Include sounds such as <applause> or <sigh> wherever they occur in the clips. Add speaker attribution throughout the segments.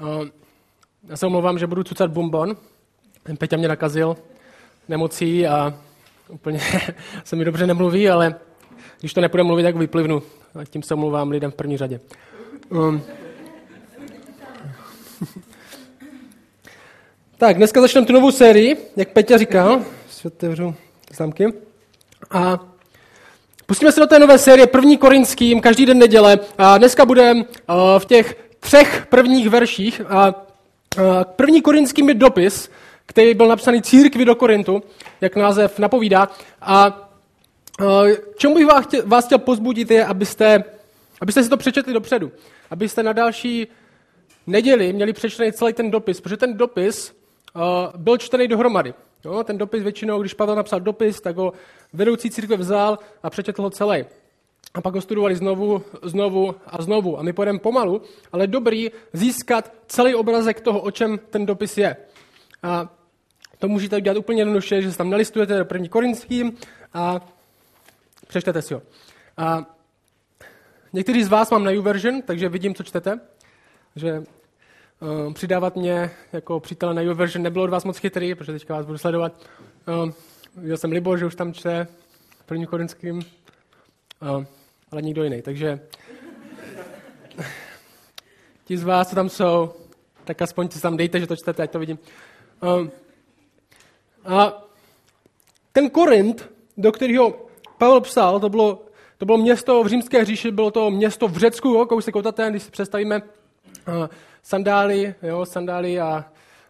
Speaker 1: Uh, já se omlouvám, že budu cucat bonbon. Peťa mě nakazil nemocí a úplně <laughs> se mi dobře nemluví, ale když to nepůjde mluvit, tak vyplivnu. A tím se omlouvám lidem v první řadě. Um. <laughs> tak, dneska začneme tu novou sérii, jak Peťa říkal. Si otevřu známky. A pustíme se do té nové série první korinským, každý den neděle. A dneska budeme uh, v těch třech prvních verších. A první korinským je dopis, který byl napsaný církvi do Korintu, jak název napovídá. A čemu bych vás chtěl, vás chtěl pozbudit je, abyste, abyste si to přečetli dopředu. Abyste na další neděli měli přečtený celý ten dopis, protože ten dopis byl čtený dohromady. Jo, ten dopis většinou, když Pavel napsal dopis, tak ho vedoucí církve vzal a přečetl ho celý. A pak ho studovali znovu, znovu a znovu. A my půjdeme pomalu, ale dobrý získat celý obrazek toho, o čem ten dopis je. A to můžete udělat úplně jednoduše, že se tam nalistujete do první korinským a přečtete si ho. A někteří z vás mám na YouVersion, takže vidím, co čtete. Že uh, přidávat mě jako přítele na YouVersion nebylo od vás moc chytrý, protože teďka vás budu sledovat. Uh, viděl jsem Libo, že už tam čte první korinským, uh, ale nikdo jiný. Takže ti z vás, co tam jsou, tak aspoň si tam dejte, že to čtete, ať to vidím. Uh, a ten Korint, do kterého Pavel psal, to bylo, to bylo město v římské říši, bylo to město v Řecku, jo, kousek kotaté, když si představíme uh, sandály, jo, sandály a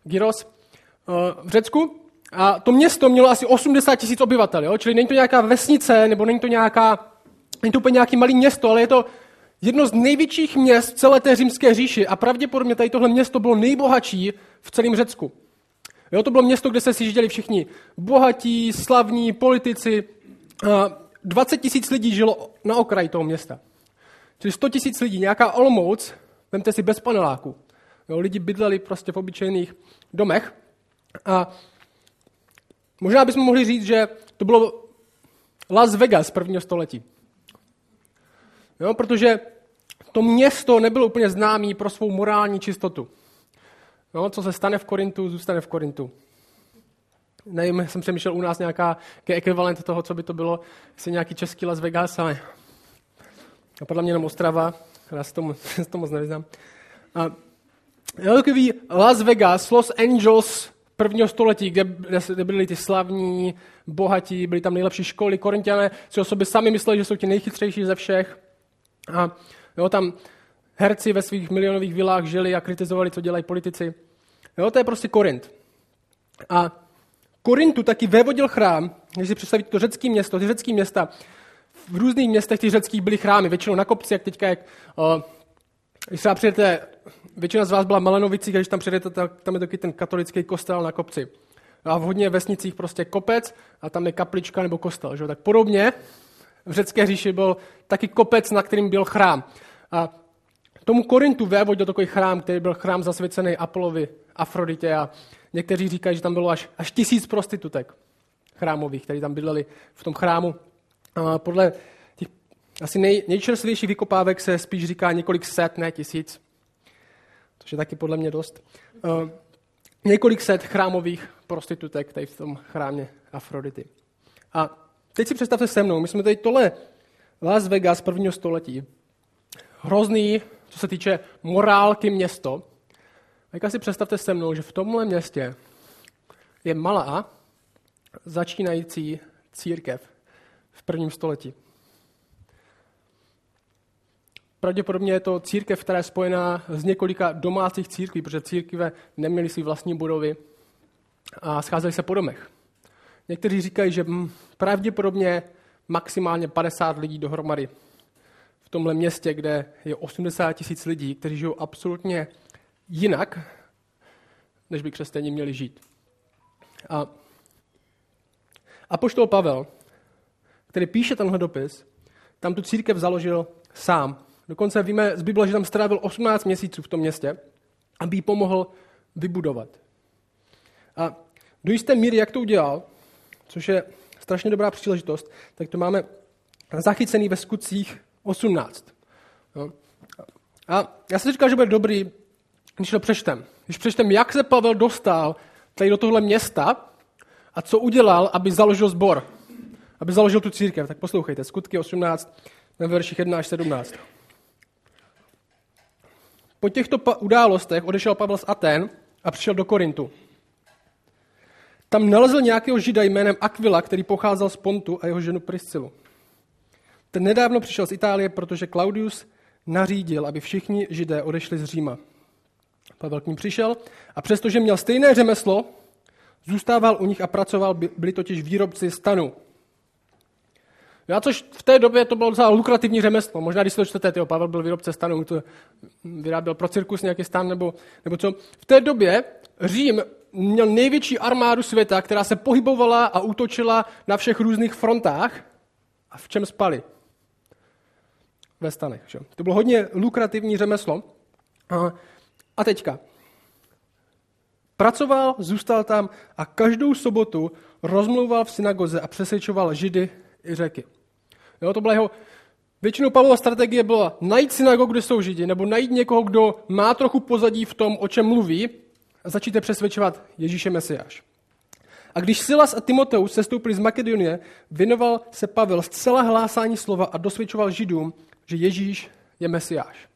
Speaker 1: gyros uh, v Řecku. A to město mělo asi 80 tisíc obyvatel, jo? čili není to nějaká vesnice, nebo není to, nějaká, není to úplně nějaký malý město, ale je to jedno z největších měst v celé té římské říši a pravděpodobně tady tohle město bylo nejbohatší v celém Řecku. Jo, to bylo město, kde se sjížděli všichni bohatí, slavní, politici. 20 tisíc lidí žilo na okraji toho města. Čili 100 tisíc lidí, nějaká Olmouc, vemte si bez paneláku. Jo, lidi bydleli prostě v obyčejných domech. A možná bychom mohli říct, že to bylo Las Vegas prvního století. Jo, protože to město nebylo úplně známé pro svou morální čistotu. No, co se stane v Korintu, zůstane v Korintu. Nevím, jsem přemýšlel u nás nějaká ekvivalent toho, co by to bylo, jestli nějaký český Las Vegas, ale podle mě jenom Ostrava, já se tomu, <laughs> se tomu moc nevyznám. A je takový Las Vegas, Los Angeles prvního století, kde, kde byli ty slavní, bohatí, byly tam nejlepší školy, korintiané si o sobě sami mysleli, že jsou ti nejchytřejší ze všech. A jo, tam herci ve svých milionových vilách žili a kritizovali, co dělají politici. Jo, to je prostě Korint. A Korintu taky vévodil chrám, když si představíte to řecké město, ty řecké města, v různých městech těch řeckých byly chrámy, většinou na kopci, jak teďka, jak, o, když se přijete, většina z vás byla Malenovicí, když tam přijedete, tak tam je taky ten katolický kostel na kopci. A v hodně vesnicích prostě kopec a tam je kaplička nebo kostel. Že? Tak podobně v řecké říši byl taky kopec, na kterým byl chrám. A tomu Korintu vévodil takový chrám, který byl chrám zasvěcený Apolovi, Afroditě a někteří říkají, že tam bylo až, až tisíc prostitutek chrámových, které tam bydleli v tom chrámu. A podle těch asi nej, nejčerstvějších vykopávek se spíš říká několik set, ne tisíc, což je taky podle mě dost. Uh, několik set chrámových prostitutek tady v tom chrámě Afrodity. A teď si představte se mnou, my jsme tady tohle Las Vegas prvního století. Hrozný co se týče morálky město, tak si představte se mnou, že v tomhle městě je malá začínající církev v prvním století. Pravděpodobně je to církev, která je spojená s několika domácích církví, protože církve neměly své vlastní budovy a scházeli se po domech. Někteří říkají, že pravděpodobně maximálně 50 lidí dohromady v tomhle městě, kde je 80 tisíc lidí, kteří žijou absolutně jinak, než by křesťani měli žít. A Apoštol Pavel, který píše tenhle dopis, tam tu církev založil sám. Dokonce víme z Bible, že tam strávil 18 měsíců v tom městě, aby jí pomohl vybudovat. A do jisté míry, jak to udělal, což je strašně dobrá příležitost, tak to máme zachycený ve skutcích 18. No. A já jsem říkal, že bude dobrý když to přečtem, když přečtem, jak se Pavel dostal tady do tohle města a co udělal, aby založil sbor, aby založil tu církev, tak poslouchejte, skutky 18, ve verších 1 až 17. Po těchto událostech odešel Pavel z Aten a přišel do Korintu. Tam nalezl nějakého žida jménem Aquila, který pocházel z Pontu a jeho ženu Priscilu. Ten nedávno přišel z Itálie, protože Claudius nařídil, aby všichni židé odešli z Říma. Pavel k ním přišel a přestože měl stejné řemeslo, zůstával u nich a pracoval, byli totiž výrobci stanu. Já což v té době to bylo docela lukrativní řemeslo. Možná, když si to čtete, tyjo, Pavel byl výrobce stanu, to vyráběl pro cirkus nějaký stan nebo, nebo co. V té době Řím měl největší armádu světa, která se pohybovala a útočila na všech různých frontách. A v čem spali? Ve stanech. Že? To bylo hodně lukrativní řemeslo. A, teďka. Pracoval, zůstal tam a každou sobotu rozmlouval v synagoze a přesvědčoval židy i řeky. Jo, to byla jeho, většinou Pavlova strategie byla najít synagogu, kde jsou židi, nebo najít někoho, kdo má trochu pozadí v tom, o čem mluví, a začíte přesvědčovat Ježíše Mesiáš. A když Silas a Timoteus sestoupili z Makedonie, věnoval se Pavel zcela hlásání slova a dosvědčoval židům, že Ježíš je Mesiáš.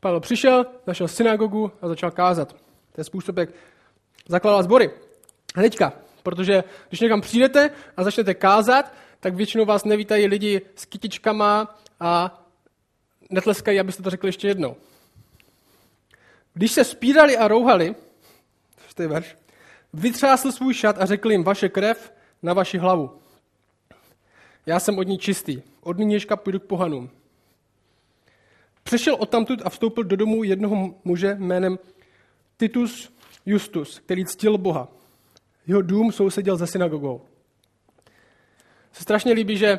Speaker 1: Pavel přišel, našel synagogu a začal kázat. To je způsob, jak zakládal sbory. A teďka, protože když někam přijdete a začnete kázat, tak většinou vás nevítají lidi s kytičkama a netleskají, abyste to řekli ještě jednou. Když se spírali a rouhali, je verš, vytřásl svůj šat a řekl jim, vaše krev na vaši hlavu. Já jsem od ní čistý. Od nynějška půjdu k pohanům. Přešel odtamtud a vstoupil do domu jednoho muže jménem Titus Justus, který ctil Boha. Jeho dům sousedil se synagogou se strašně líbí, že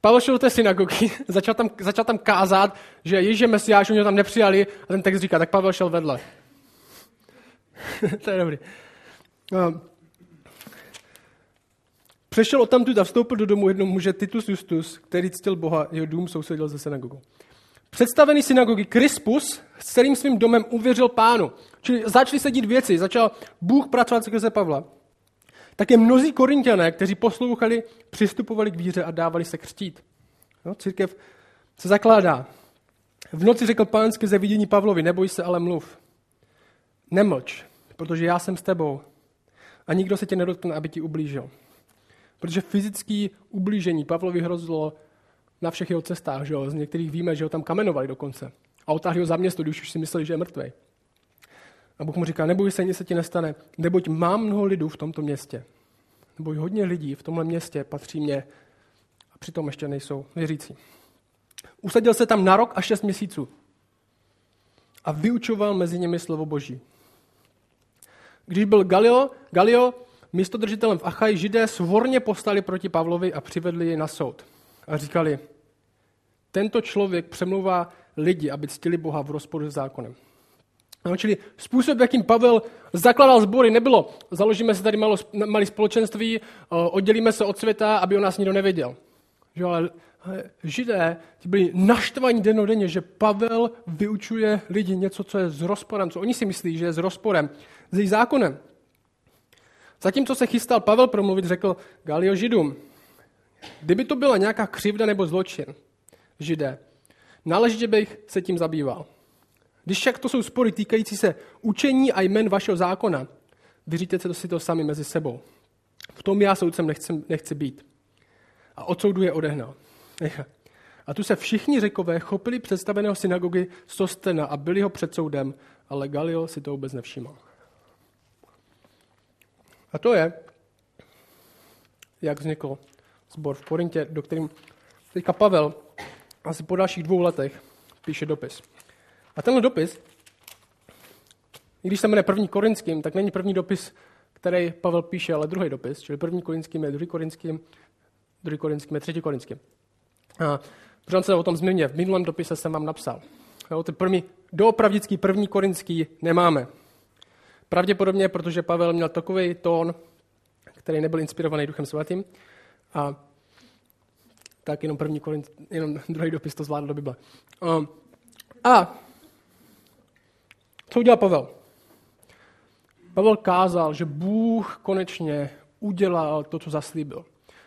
Speaker 1: Pavel šel do té synagogy, <laughs> začal tam, začal tam kázat, že Ježíš je mesiáš, oni ho tam nepřijali a ten text říká, tak Pavel šel vedle. <laughs> to je dobrý. Um, Přešel od tamtud a vstoupil do domu jednomu muže Titus Justus, který ctil Boha, jeho dům sousedil ze synagogou. Představený synagogy Krispus s celým svým domem uvěřil pánu. Čili začaly se dít věci, začal Bůh pracovat skrze Pavla. Také mnozí korintiané, kteří poslouchali, přistupovali k víře a dávali se křtít. No, církev se zakládá. V noci řekl pán skrze vidění Pavlovi, neboj se, ale mluv. Nemlč, protože já jsem s tebou a nikdo se tě nedotkne, aby ti ublížil. Protože fyzické ublížení Pavlovi hrozilo na všech jeho cestách. Že jo? Z některých víme, že ho tam kamenovali dokonce. A otáhli ho za město, když už si mysleli, že je mrtvý. A Bůh mu říká, neboj se, nic se ti nestane, neboť mám mnoho lidů v tomto městě. Neboť hodně lidí v tomhle městě patří mě a přitom ještě nejsou věřící. Usadil se tam na rok a šest měsíců a vyučoval mezi nimi slovo Boží. Když byl Galio, Galio místodržitelem v Achaj, židé svorně postali proti Pavlovi a přivedli jej na soud. A říkali, tento člověk přemlouvá lidi, aby ctili Boha v rozporu s zákonem. No, čili způsob, jakým Pavel zakladal sbory, nebylo, založíme si tady malo, malé společenství, oddělíme se od světa, aby o nás nikdo nevěděl. Že, ale židé ti byli naštvaní denodenně, že Pavel vyučuje lidi něco, co je s rozporem, co oni si myslí, že je s rozporem, s jejich zákonem. Zatímco se chystal Pavel promluvit, řekl Galio židům, kdyby to byla nějaká křivda nebo zločin, židé, náležitě bych se tím zabýval. Když však to jsou spory týkající se učení a jmen vašeho zákona, vyříte si to sami mezi sebou. V tom já soudcem nechci, nechci být. A od soudu je odehnal. A tu se všichni řekové chopili představeného synagogy Sostena a byli ho před soudem, ale Galil si to vůbec nevšiml. A to je, jak vznikl sbor v Korintě, do kterým teďka Pavel asi po dalších dvou letech píše dopis. A tenhle dopis, i když se jmenuje první korinským, tak není první dopis, který Pavel píše, ale druhý dopis, čili první korinským je druhý korinským, druhý korinským je třetí korinským. On se o tom zmiňuje, v minulém dopise jsem vám napsal. Jo, ten první, doopravdický první korinský nemáme. Pravděpodobně, protože Pavel měl takový tón, který nebyl inspirovaný Duchem Svatým, a tak jenom první korinc, jenom druhý dopis to zvládl do Bible. A Co udělal Pavel? Pavel kázal, že Bůh konečně udělal to, co zaslíbil.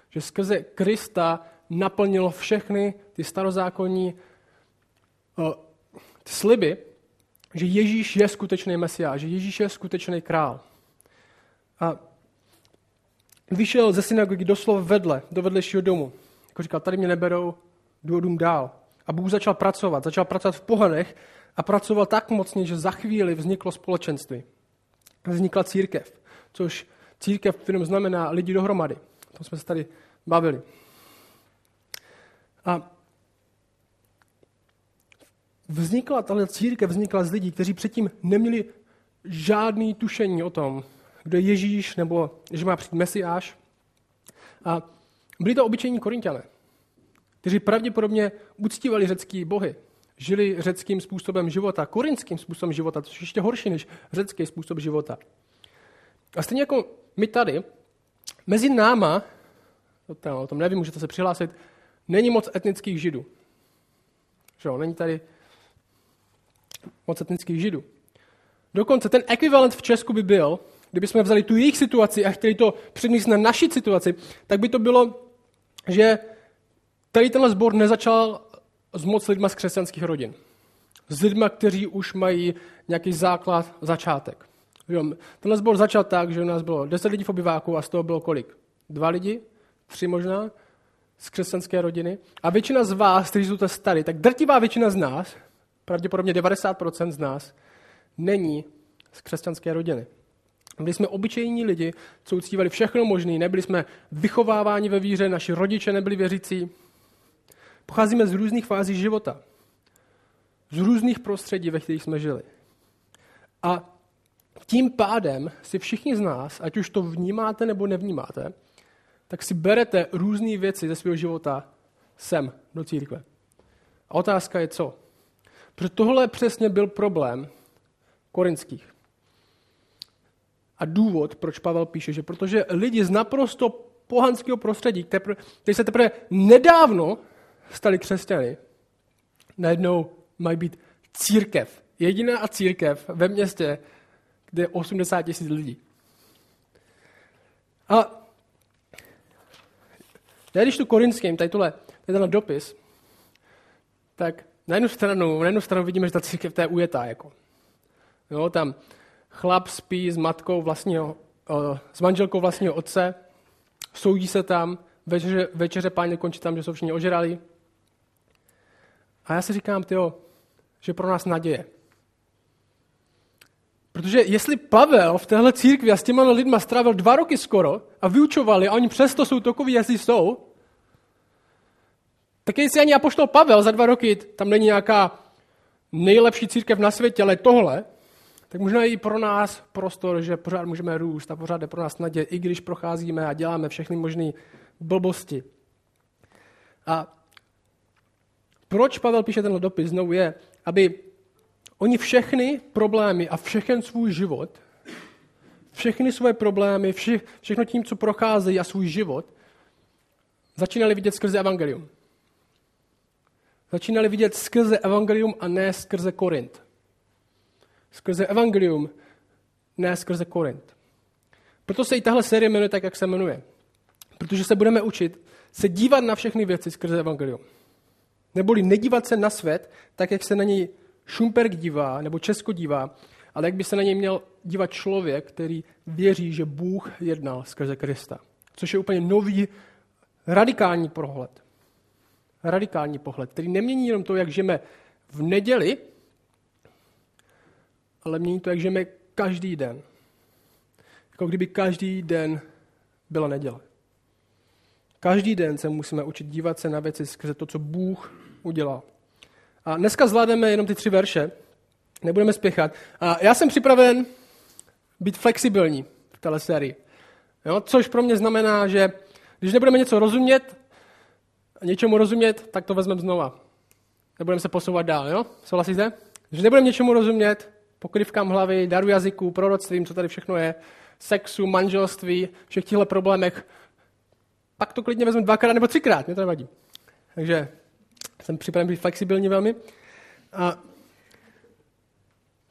Speaker 1: Že skrze Krista naplnil všechny ty starozákonní uh, sliby, že Ježíš je skutečný mesiáš, že Ježíš je skutečný král. A vyšel ze synagogy doslova vedle, do vedlejšího domu. Jako říkal, tady mě neberou, jdu dům dál. A Bůh začal pracovat. Začal pracovat v pohanech a pracoval tak mocně, že za chvíli vzniklo společenství. Vznikla církev, což církev, kterým znamená lidi dohromady. To jsme se tady bavili. A vznikla tahle církev vznikla z lidí, kteří předtím neměli žádný tušení o tom, kdo je Ježíš nebo že má přijít Mesiáš. A byli to obyčejní korintiané, kteří pravděpodobně uctívali řecký bohy, žili řeckým způsobem života, korinským způsobem života, což je ještě horší než řecký způsob života. A stejně jako my tady, mezi náma, o tom nevím, můžete se přihlásit, není moc etnických židů. Že jo, není tady moc etnických židů. Dokonce ten ekvivalent v Česku by byl, kdybychom vzali tu jejich situaci a chtěli to přednést na naši situaci, tak by to bylo, že tady tenhle sbor nezačal s moc lidma z křesťanských rodin. S lidma, kteří už mají nějaký základ, začátek. Jo, tenhle sbor začal tak, že u nás bylo 10 lidí v obyváku a z toho bylo kolik? Dva lidi? Tři možná? Z křesťanské rodiny. A většina z vás, kteří jsou to starý, tak drtivá většina z nás, pravděpodobně 90% z nás, není z křesťanské rodiny. Byli jsme obyčejní lidi, co uctívali všechno možné, nebyli jsme vychováváni ve víře, naši rodiče nebyli věřící. Pocházíme z různých fází života, z různých prostředí, ve kterých jsme žili. A tím pádem si všichni z nás, ať už to vnímáte nebo nevnímáte, tak si berete různé věci ze svého života sem do církve. A otázka je co? Protože tohle přesně byl problém korinských. A důvod, proč Pavel píše, že protože lidi z naprosto pohanského prostředí, kteří se teprve nedávno stali křesťany, najednou mají být církev. Jediná a církev ve městě, kde je 80 tisíc lidí. A já když tu korinským, tady tohle, tady ten dopis, tak na jednu stranu, na jednu stranu vidíme, že ta církev je ujetá. Jako. Jo, tam chlap spí s matkou vlastního, s manželkou vlastního otce, soudí se tam, večeře, večeře páně končí tam, že jsou všichni ožrali. A já si říkám, tyjo, že pro nás naděje. Protože jestli Pavel v téhle církvi a s těma lidma strávil dva roky skoro a vyučovali a oni přesto jsou takový, jestli jsou, tak jestli ani apoštol Pavel za dva roky, tam není nějaká nejlepší církev na světě, ale tohle, tak možná i pro nás prostor, že pořád můžeme růst a pořád je pro nás naděje, i když procházíme a děláme všechny možné blbosti. A proč Pavel píše tenhle dopis znovu je, aby oni všechny problémy a všechen svůj život, všechny své problémy, vše, všechno tím, co procházejí a svůj život, začínali vidět skrze evangelium. Začínali vidět skrze evangelium a ne skrze Korint. Skrze evangelium, ne skrze Korint. Proto se i tahle série jmenuje tak, jak se jmenuje. Protože se budeme učit se dívat na všechny věci skrze evangelium. Neboli nedívat se na svět tak, jak se na něj Šumperk dívá, nebo Česko dívá, ale jak by se na něj měl dívat člověk, který věří, že Bůh jednal skrze Krista. Což je úplně nový, radikální pohled. Radikální pohled, který nemění jenom to, jak žijeme v neděli, ale mění to, jak žijeme každý den. Jako kdyby každý den byla neděle. Každý den se musíme učit dívat se na věci skrze to, co Bůh udělal. A dneska zvládneme jenom ty tři verše, nebudeme spěchat. A já jsem připraven být flexibilní v této sérii. Jo? Což pro mě znamená, že když nebudeme něco rozumět, něčemu rozumět, tak to vezmeme znova. Nebudeme se posouvat dál, jo? Souhlasíte? Když nebudeme něčemu rozumět, pokrývkám hlavy, daru jazyků, proroctvím, co tady všechno je, sexu, manželství, všech těchto problémech, pak to klidně vezmu dvakrát nebo třikrát, mě to nevadí. Takže jsem připraven být flexibilní velmi. A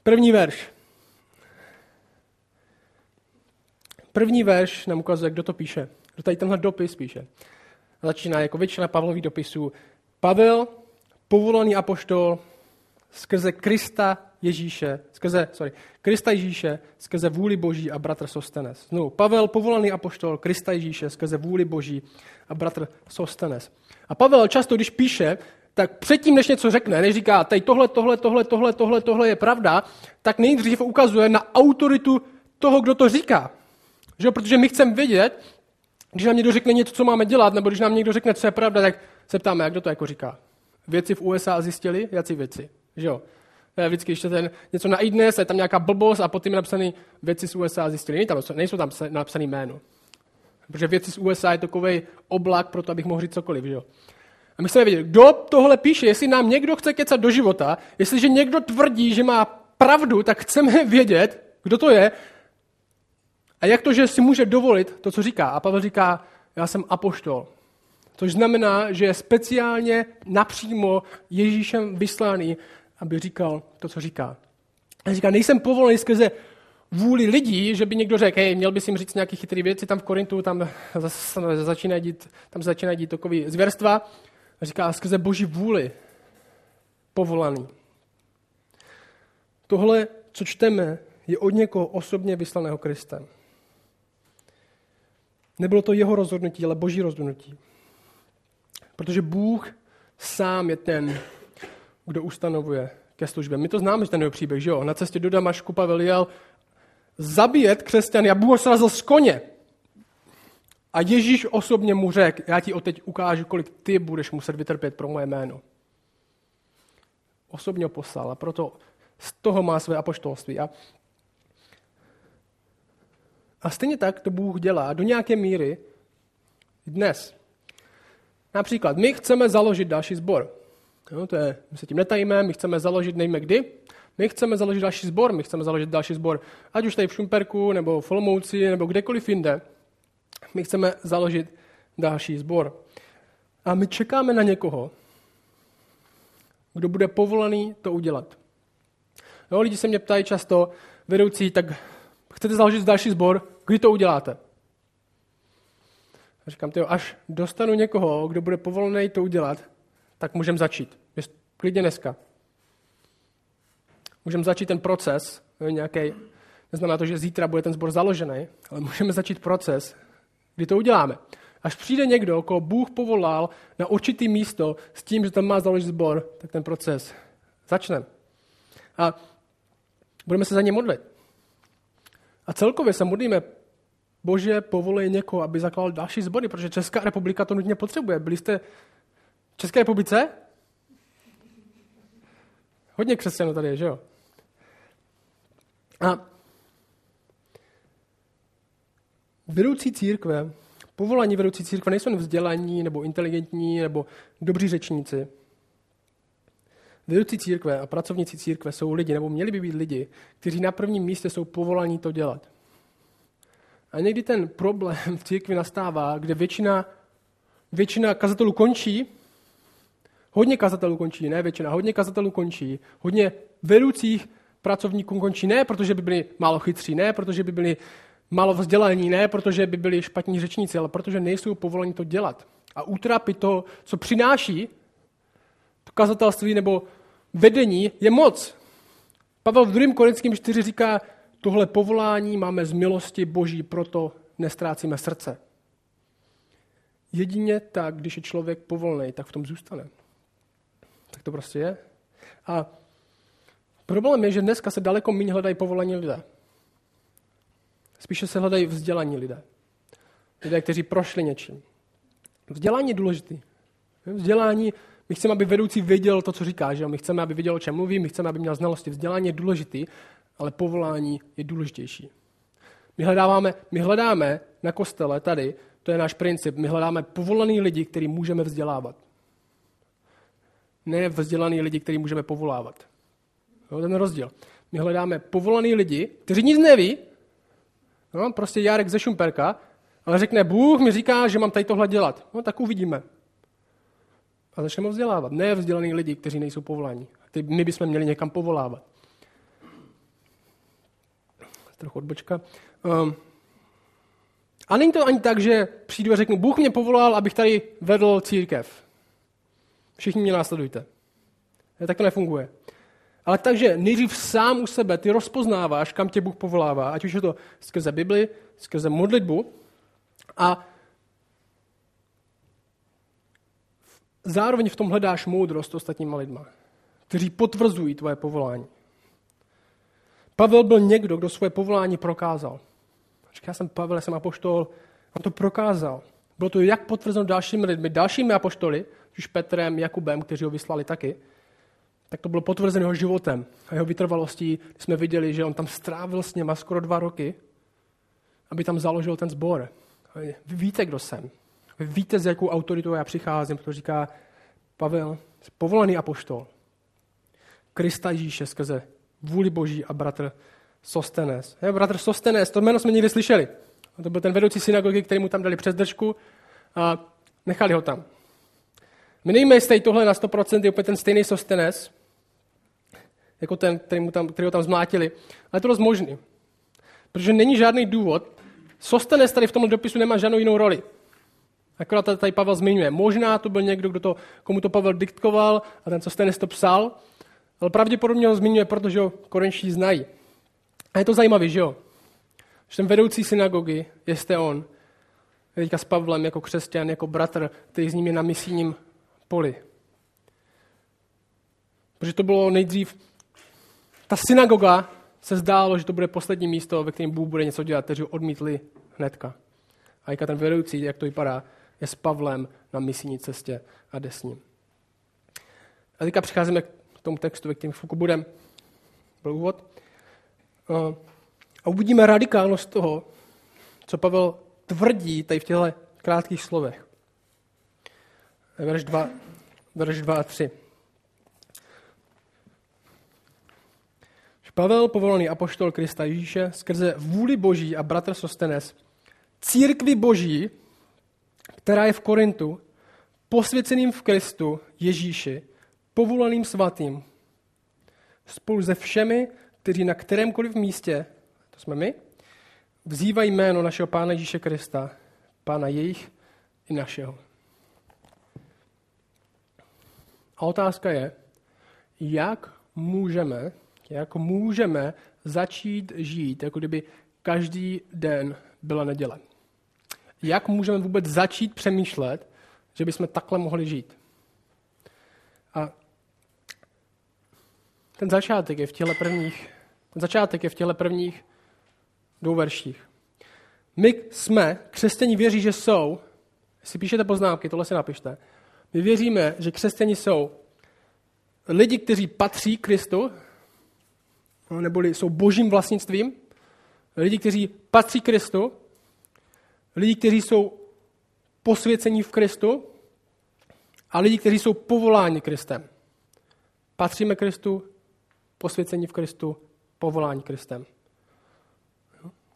Speaker 1: První verš. První verš nám ukazuje, kdo to píše. Kdo tady tenhle dopis píše. Začíná jako většina Pavlových dopisů. Pavel, povolaný apoštol, skrze Krista Ježíše, skrze, sorry, Krista Ježíše, skrze vůli Boží a bratr Sostenes. Znovu, Pavel, povolaný apoštol, Krista Ježíše, skrze vůli Boží a bratr Sostenes. A Pavel často, když píše, tak předtím, než něco řekne, než říká, tady tohle, tohle, tohle, tohle, tohle, tohle je pravda, tak nejdřív ukazuje na autoritu toho, kdo to říká. Že? Protože my chceme vědět, když nám někdo řekne něco, co máme dělat, nebo když nám někdo řekne, co je pravda, tak se ptáme, jak kdo to jako říká. Věci v USA zjistili, jací věci. Že jo? To je vždycky ještě ten, něco na iDnes, je tam nějaká blbost a potom je napsaný věci z USA zjistili. Tam, nejsou tam napsaný jméno. Protože věci z USA je takový oblak pro to, abych mohl říct cokoliv. Že jo? A my chceme vědět, kdo tohle píše, jestli nám někdo chce kecat do života, jestliže někdo tvrdí, že má pravdu, tak chceme <laughs> vědět, kdo to je a jak to, že si může dovolit to, co říká. A Pavel říká, já jsem apoštol. Což znamená, že je speciálně napřímo Ježíšem vyslaný, aby říkal to, co říká. A říká, nejsem povolený skrze vůli lidí, že by někdo řekl, hej, měl bys jim říct nějaké chytré věci, tam v Korintu, tam začíná dít, tam začíná dít takový zvěrstva. A říká, skrze boží vůli povolaný. Tohle, co čteme, je od někoho osobně vyslaného Kristem. Nebylo to jeho rozhodnutí, ale boží rozhodnutí. Protože Bůh sám je ten, kdo ustanovuje ke službě. My to známe, že ten jeho příběh, že jo? Na cestě do Damašku Pavel jel zabíjet křesťany a Bůh ho srazil z koně. A Ježíš osobně mu řekl, já ti teď ukážu, kolik ty budeš muset vytrpět pro moje jméno. Osobně ho poslal a proto z toho má své apoštolství. A, a stejně tak to Bůh dělá do nějaké míry dnes. Například my chceme založit další sbor. Jo, to je, my se tím netajíme, my chceme založit, nejme kdy, my chceme založit další sbor, my chceme založit další sbor, ať už tady v Šumperku, nebo v Olomouci, nebo kdekoliv jinde. My chceme založit další sbor. A my čekáme na někoho, kdo bude povolaný to udělat. Jo, lidi se mě ptají často, vedoucí, tak chcete založit další sbor, kdy to uděláte? A říkám, tyjo, až dostanu někoho, kdo bude povolený to udělat, tak můžeme začít. Klidně dneska. Můžeme začít ten proces, nějaký, neznamená to, že zítra bude ten sbor založený, ale můžeme začít proces, kdy to uděláme. Až přijde někdo, koho Bůh povolal na určitý místo s tím, že tam má založit sbor, tak ten proces začne. A budeme se za ně modlit. A celkově se modlíme, Bože, povolej někoho, aby zakládal další sbory, protože Česká republika to nutně potřebuje. Byli jste v České republice? Hodně křesťanů tady je, že jo? A vedoucí církve, povolání vedoucí církve nejsou vzdělaní nebo inteligentní nebo dobří řečníci. Vedoucí církve a pracovníci církve jsou lidi, nebo měli by být lidi, kteří na prvním místě jsou povolaní to dělat. A někdy ten problém v církvi nastává, kde většina, většina kazatelů končí, hodně kazatelů končí, ne většina, hodně kazatelů končí, hodně vedoucích pracovníků končí ne, protože by byli málo chytří, ne, protože by byli málo vzdělaní, ne, protože by byli špatní řečníci, ale protože nejsou povoleni to dělat. A útrapy to, co přináší to kazatelství nebo vedení, je moc. Pavel v 2. Korinským 4 říká, tohle povolání máme z milosti Boží, proto nestrácíme srdce. Jedině tak, když je člověk povolný, tak v tom zůstane. Tak to prostě je. A problém je, že dneska se daleko méně hledají povolaní lidé. Spíše se hledají vzdělaní lidé. Lidé, kteří prošli něčím. Vzdělání je důležitý. Vzdělání, my chceme, aby vedoucí věděl to, co říká, že my chceme, aby věděl, o čem mluví, my chceme, aby měl znalosti. Vzdělání je důležitý, ale povolání je důležitější. My hledáme, my hledáme na kostele tady, to je náš princip, my hledáme povolaný lidi, který můžeme vzdělávat. Ne vzdělaný lidi, který můžeme povolávat. Jo, ten rozdíl. My hledáme povolaný lidi, kteří nic neví, no, prostě Jarek ze Šumperka, ale řekne, Bůh mi říká, že mám tady tohle dělat. No, tak uvidíme. A začneme vzdělávat. Ne vzdělaný lidi, kteří nejsou povolaní. Ty my bychom měli někam povolávat. trochu odbočka. Um, a není to ani tak, že přijdu a řeknu, Bůh mě povolal, abych tady vedl církev. Všichni mě následujte. Tak to nefunguje. Ale takže nejdřív sám u sebe ty rozpoznáváš, kam tě Bůh povolává, ať už je to skrze Bibli, skrze modlitbu. A zároveň v tom hledáš moudrost ostatníma lidma, kteří potvrzují tvoje povolání. Pavel byl někdo, kdo svoje povolání prokázal. Říká jsem Pavel, jsem apoštol, on to prokázal. Bylo to jak potvrzeno dalšími lidmi, dalšími apoštoly, už Petrem, Jakubem, kteří ho vyslali taky, tak to bylo potvrzeno jeho životem a jeho vytrvalostí. Jsme viděli, že on tam strávil s něma skoro dva roky, aby tam založil ten sbor. Vy víte, kdo jsem. Víte, s jakou autoritou já přicházím, protože říká Pavel, povolaný apoštol. Krista Ježíše skrze vůli Boží a bratr Sostenes. Je, bratr Sostenes, to jméno jsme někdy slyšeli. To byl ten vedoucí synagogy, který mu tam dali přes držku a nechali ho tam. My nejme jistý, tohle na 100% je úplně ten stejný Sostenes, jako ten, který, mu tam, který ho tam zmlátili. Ale to je dost možný. Protože není žádný důvod. Sostenes tady v tomhle dopisu nemá žádnou jinou roli. Akorát tady Pavel zmiňuje. Možná to byl někdo, kdo to, komu to Pavel diktkoval a ten Sostenes to psal, ale pravděpodobně ho zmiňuje, protože ho korenští znají. A je to zajímavé, že jo? Že ten vedoucí synagogy je on, teďka s Pavlem jako křesťan, jako bratr, který s ním je na misijním poli. Protože to bylo nejdřív, ta synagoga se zdálo, že to bude poslední místo, ve kterém Bůh bude něco dělat, kteří ho odmítli hnedka. A jak ten vedoucí, jak to vypadá, je s Pavlem na misijní cestě a jde s ním. A teďka přicházíme k tomu textu, ve kterém chvilku budeme. Byl úvod. A uvidíme radikálnost toho, co Pavel tvrdí tady v těchto krátkých slovech. Verš 2, verš 2 a 3. Pavel, povolaný apoštol Krista Ježíše, skrze vůli Boží a bratr Sostenes, církvi Boží, která je v Korintu, posvěceným v Kristu Ježíši, povolaným svatým, spolu se všemi, kteří na kterémkoliv místě, to jsme my, vzývají jméno našeho Pána Ježíše Krista, Pána jejich i našeho. A otázka je, jak můžeme, jak můžeme začít žít, jako kdyby každý den byla neděle. Jak můžeme vůbec začít přemýšlet, že bychom takhle mohli žít? A ten začátek je v těle prvních, ten začátek je v těle prvních dvou verších. My jsme, křesťaní věří, že jsou, jestli píšete poznámky, tohle si napište, my věříme, že křesťani jsou lidi, kteří patří Kristu, neboli jsou božím vlastnictvím, lidi, kteří patří Kristu, lidi, kteří jsou posvěcení v Kristu a lidi, kteří jsou povoláni Kristem. Patříme Kristu, posvěcení v Kristu, povolání Kristem.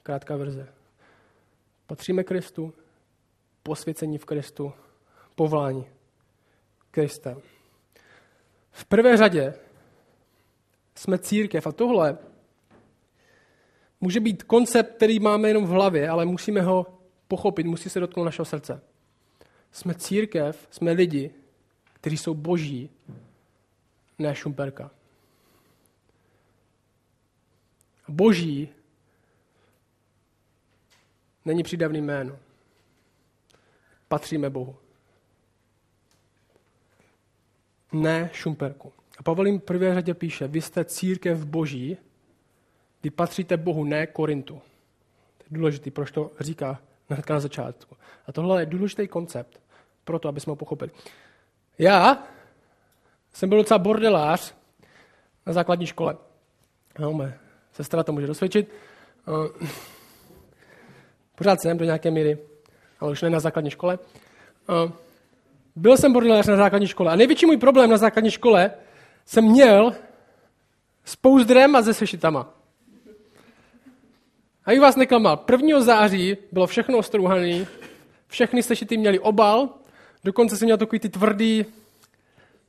Speaker 1: Krátká verze. Patříme Kristu, posvěcení v Kristu, povolání Kristem. V prvé řadě jsme církev a tohle může být koncept, který máme jenom v hlavě, ale musíme ho pochopit, musí se dotknout našeho srdce. Jsme církev, jsme lidi, kteří jsou boží, ne šumperka. Boží není přidavný jméno. Patříme Bohu. Ne šumperku. A Pavel jim prvé řadě píše, vy jste církev boží, vy patříte Bohu, ne Korintu. To je důležité, proč to říká hnedka na začátku. A tohle je důležitý koncept, proto, aby jsme ho pochopili. Já jsem byl docela bordelář na základní škole. No, mé sestra to může dosvědčit. Uh, pořád jsem do nějaké míry, ale už ne na základní škole. Uh, byl jsem bordelář na základní škole a největší můj problém na základní škole jsem měl s pouzdrem a se sešitama. A vás neklamal. 1. září bylo všechno ostrouhané, všechny sešity měly obal, dokonce jsem měl takový ty tvrdý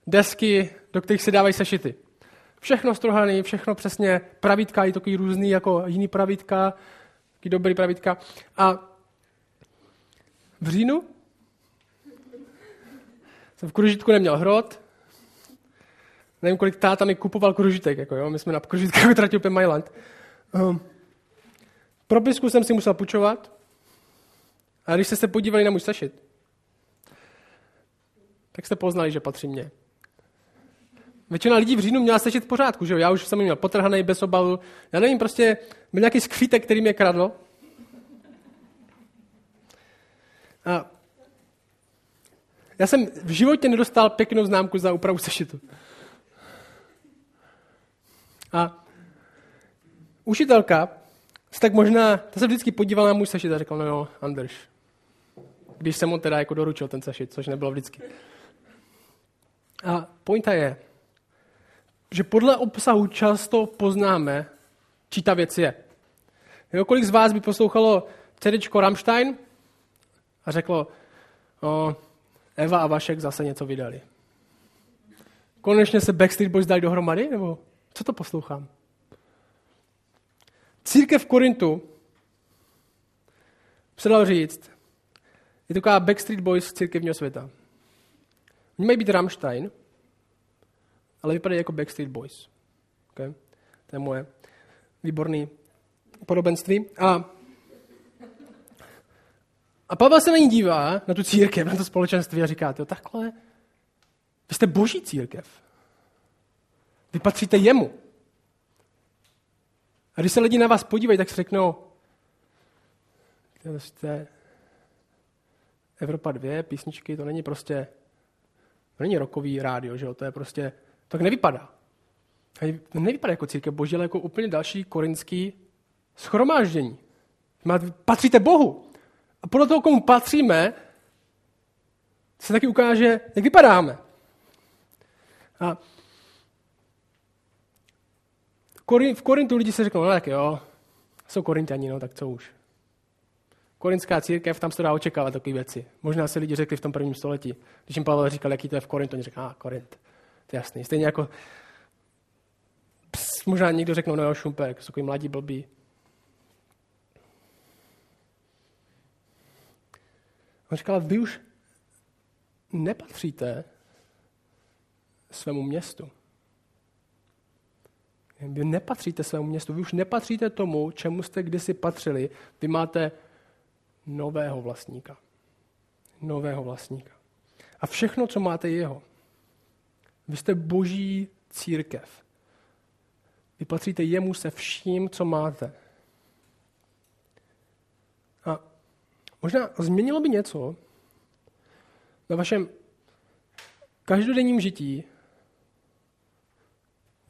Speaker 1: desky, do kterých se dávají sešity. Všechno strohaný, všechno přesně pravítka, i takový různý jako jiný pravítka, taky dobrý pravítka. A v říjnu jsem v kružitku neměl hrot, nevím, kolik táta mi kupoval kružitek, jako jo, my jsme na kružitkách <laughs> utratili úplně Mailand. Um, propisku jsem si musel půjčovat, a když jste se podívali na můj sešit, tak jste poznali, že patří mně. Většina lidí v říjnu měla sešit v pořádku, že jo? Já už jsem měl potrhaný bez obalu. Já nevím, prostě byl nějaký skvítek, který mě kradl. A já jsem v životě nedostal pěknou známku za úpravu sešitu. A učitelka se tak možná, ta se vždycky podívala na můj sešit a řekla, no jo, Anders, když jsem mu teda jako doručil ten sešit, což nebylo vždycky. A pointa je, že podle obsahu často poznáme, či ta věc je. Jo, kolik z vás by poslouchalo CDčko Rammstein a řeklo, o, Eva a Vašek zase něco vydali. Konečně se Backstreet Boys dali dohromady? Nebo co to poslouchám? Církev v Korintu se dalo říct, je taková Backstreet Boys církevního světa. Oni mají být Rammstein, ale vypadají jako Backstreet Boys. Okay? To je moje výborné podobenství. A, a Pavel se na ní dívá, na tu církev, na to společenství a říká, to takhle, vy jste boží církev. Vy patříte jemu. A když se lidi na vás podívají, tak si řeknou, to jste Evropa 2, písničky, to není prostě, to není rokový rádio, že jo? to je prostě tak nevypadá. Nevypadá jako církev boží, ale jako úplně další korinský schromáždění. Patříte Bohu. A podle toho, komu patříme, se taky ukáže, jak vypadáme. A v Korintu lidi se řeknou, no tak jo, jsou korintiani, no tak co už. Korintská církev, tam se dá očekávat takové věci. Možná se lidi řekli v tom prvním století. Když jim Pavel říkal, jaký to je v Korintu, oni řekli, a ah, Korint. To je jasný. Stejně jako ps, možná někdo řekne, no jo, Šumpek, jsou takový mladí blbí. On říkal, vy už nepatříte svému městu. Vy nepatříte svému městu, vy už nepatříte tomu, čemu jste kdysi patřili. Vy máte nového vlastníka. Nového vlastníka. A všechno, co máte, je jeho. Vy jste boží církev. Vy patříte jemu se vším, co máte. A možná změnilo by něco na vašem každodenním žití,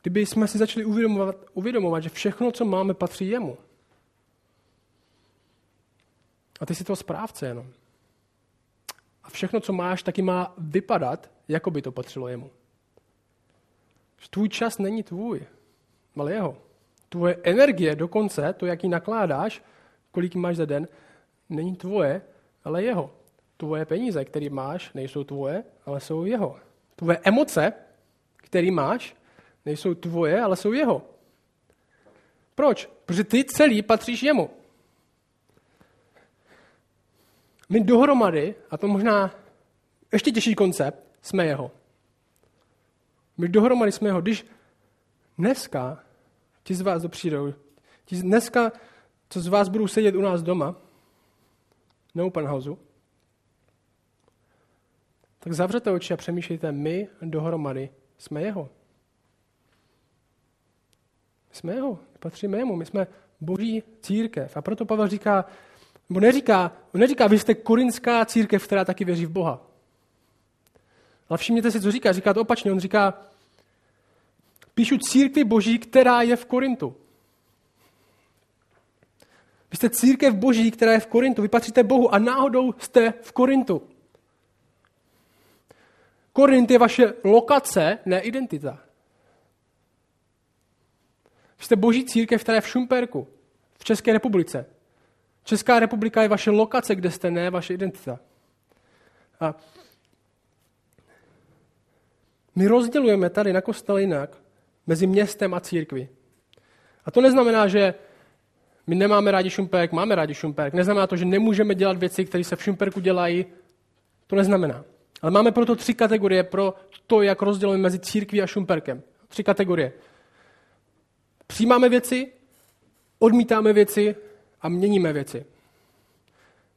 Speaker 1: kdyby jsme si začali uvědomovat, uvědomovat, že všechno, co máme, patří jemu. A ty jsi to správce jenom. A všechno, co máš, taky má vypadat, jako by to patřilo jemu. Tvůj čas není tvůj, ale jeho. Tvoje energie dokonce, to, jak ji nakládáš, kolik máš za den, není tvoje, ale jeho. Tvoje peníze, které máš, nejsou tvoje, ale jsou jeho. Tvoje emoce, které máš, nejsou tvoje, ale jsou jeho. Proč? Protože ty celý patříš jemu. My dohromady, a to možná ještě těžší koncept, jsme jeho. My dohromady jsme ho. Když dneska ti z vás dopřijdou, ti dneska, co z vás budou sedět u nás doma, na open houseu, tak zavřete oči a přemýšlejte, my dohromady jsme jeho. Jsme jeho, patříme jemu, my jsme boží církev. A proto Pavel říká, nebo neříká, on neříká, vy jste korinská církev, která taky věří v Boha. Ale všimněte si, co říká. Říká to opačně. On říká, píšu církvi boží, která je v Korintu. Vy jste církev boží, která je v Korintu. Vy patříte Bohu a náhodou jste v Korintu. Korint je vaše lokace, ne identita. Jste boží církev, která je v Šumperku, v České republice. Česká republika je vaše lokace, kde jste, ne vaše identita. A my rozdělujeme tady na kostel jinak, mezi městem a církví. A to neznamená, že my nemáme rádi Šumperk, máme rádi Šumperk. Neznamená to, že nemůžeme dělat věci, které se v Šumperku dělají. To neznamená. Ale máme proto tři kategorie pro to, jak rozdělujeme mezi církví a Šumperkem. Tři kategorie. Přijímáme věci, odmítáme věci a měníme věci.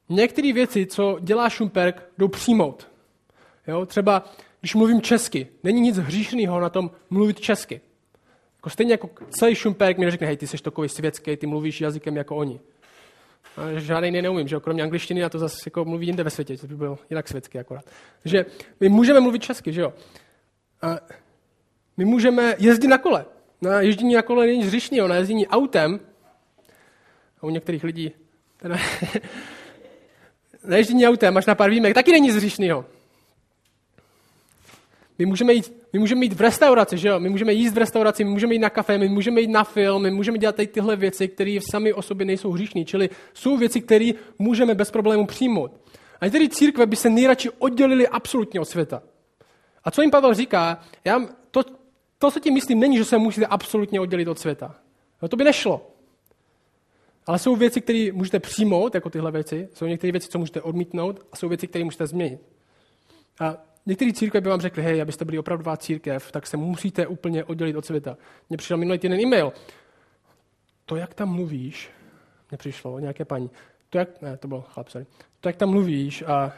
Speaker 1: Některé věci, co dělá Šumperk, jdou přijmout. Jo? Třeba, když mluvím česky, není nic hříšného na tom mluvit česky. Jako stejně jako celý Šumperk mi neřekne, hej, ty jsi takový světský, ty mluvíš jazykem jako oni. A žádný jiný neumím, že kromě angličtiny a to zase jako mluví jinde ve světě, to by byl jinak světský akorát. že my můžeme mluvit česky, že jo. A my můžeme jezdit na kole. Na ježdění na kole není zřišný, na ježdění autem, a u některých lidí, teda, <laughs> na ježdění autem, máš na pár výjimek, taky není zřišnýho. My můžeme, jít, my můžeme jít v restauraci, že jo? My můžeme jíst v restauraci, my můžeme jít na kafe, my můžeme jít na film, my můžeme dělat tady tyhle věci, které sami o sobě nejsou hříšní. Čili jsou věci, které můžeme bez problémů přijmout. A některé církve by se nejradši oddělili absolutně od světa. A co jim Pavel říká, já, to, to, co tím myslím, není, že se musíte absolutně oddělit od světa. No to by nešlo. Ale jsou věci, které můžete přijmout, jako tyhle věci, jsou některé věci, co můžete odmítnout, a jsou věci, které můžete změnit. A některé církve by vám řekly, hej, abyste byli opravdová církev, tak se musíte úplně oddělit od světa. Mně přišel minulý týden e-mail. To, jak tam mluvíš, mně přišlo nějaké paní, to, jak, ne, to byl chlap, sorry. To, jak tam mluvíš, a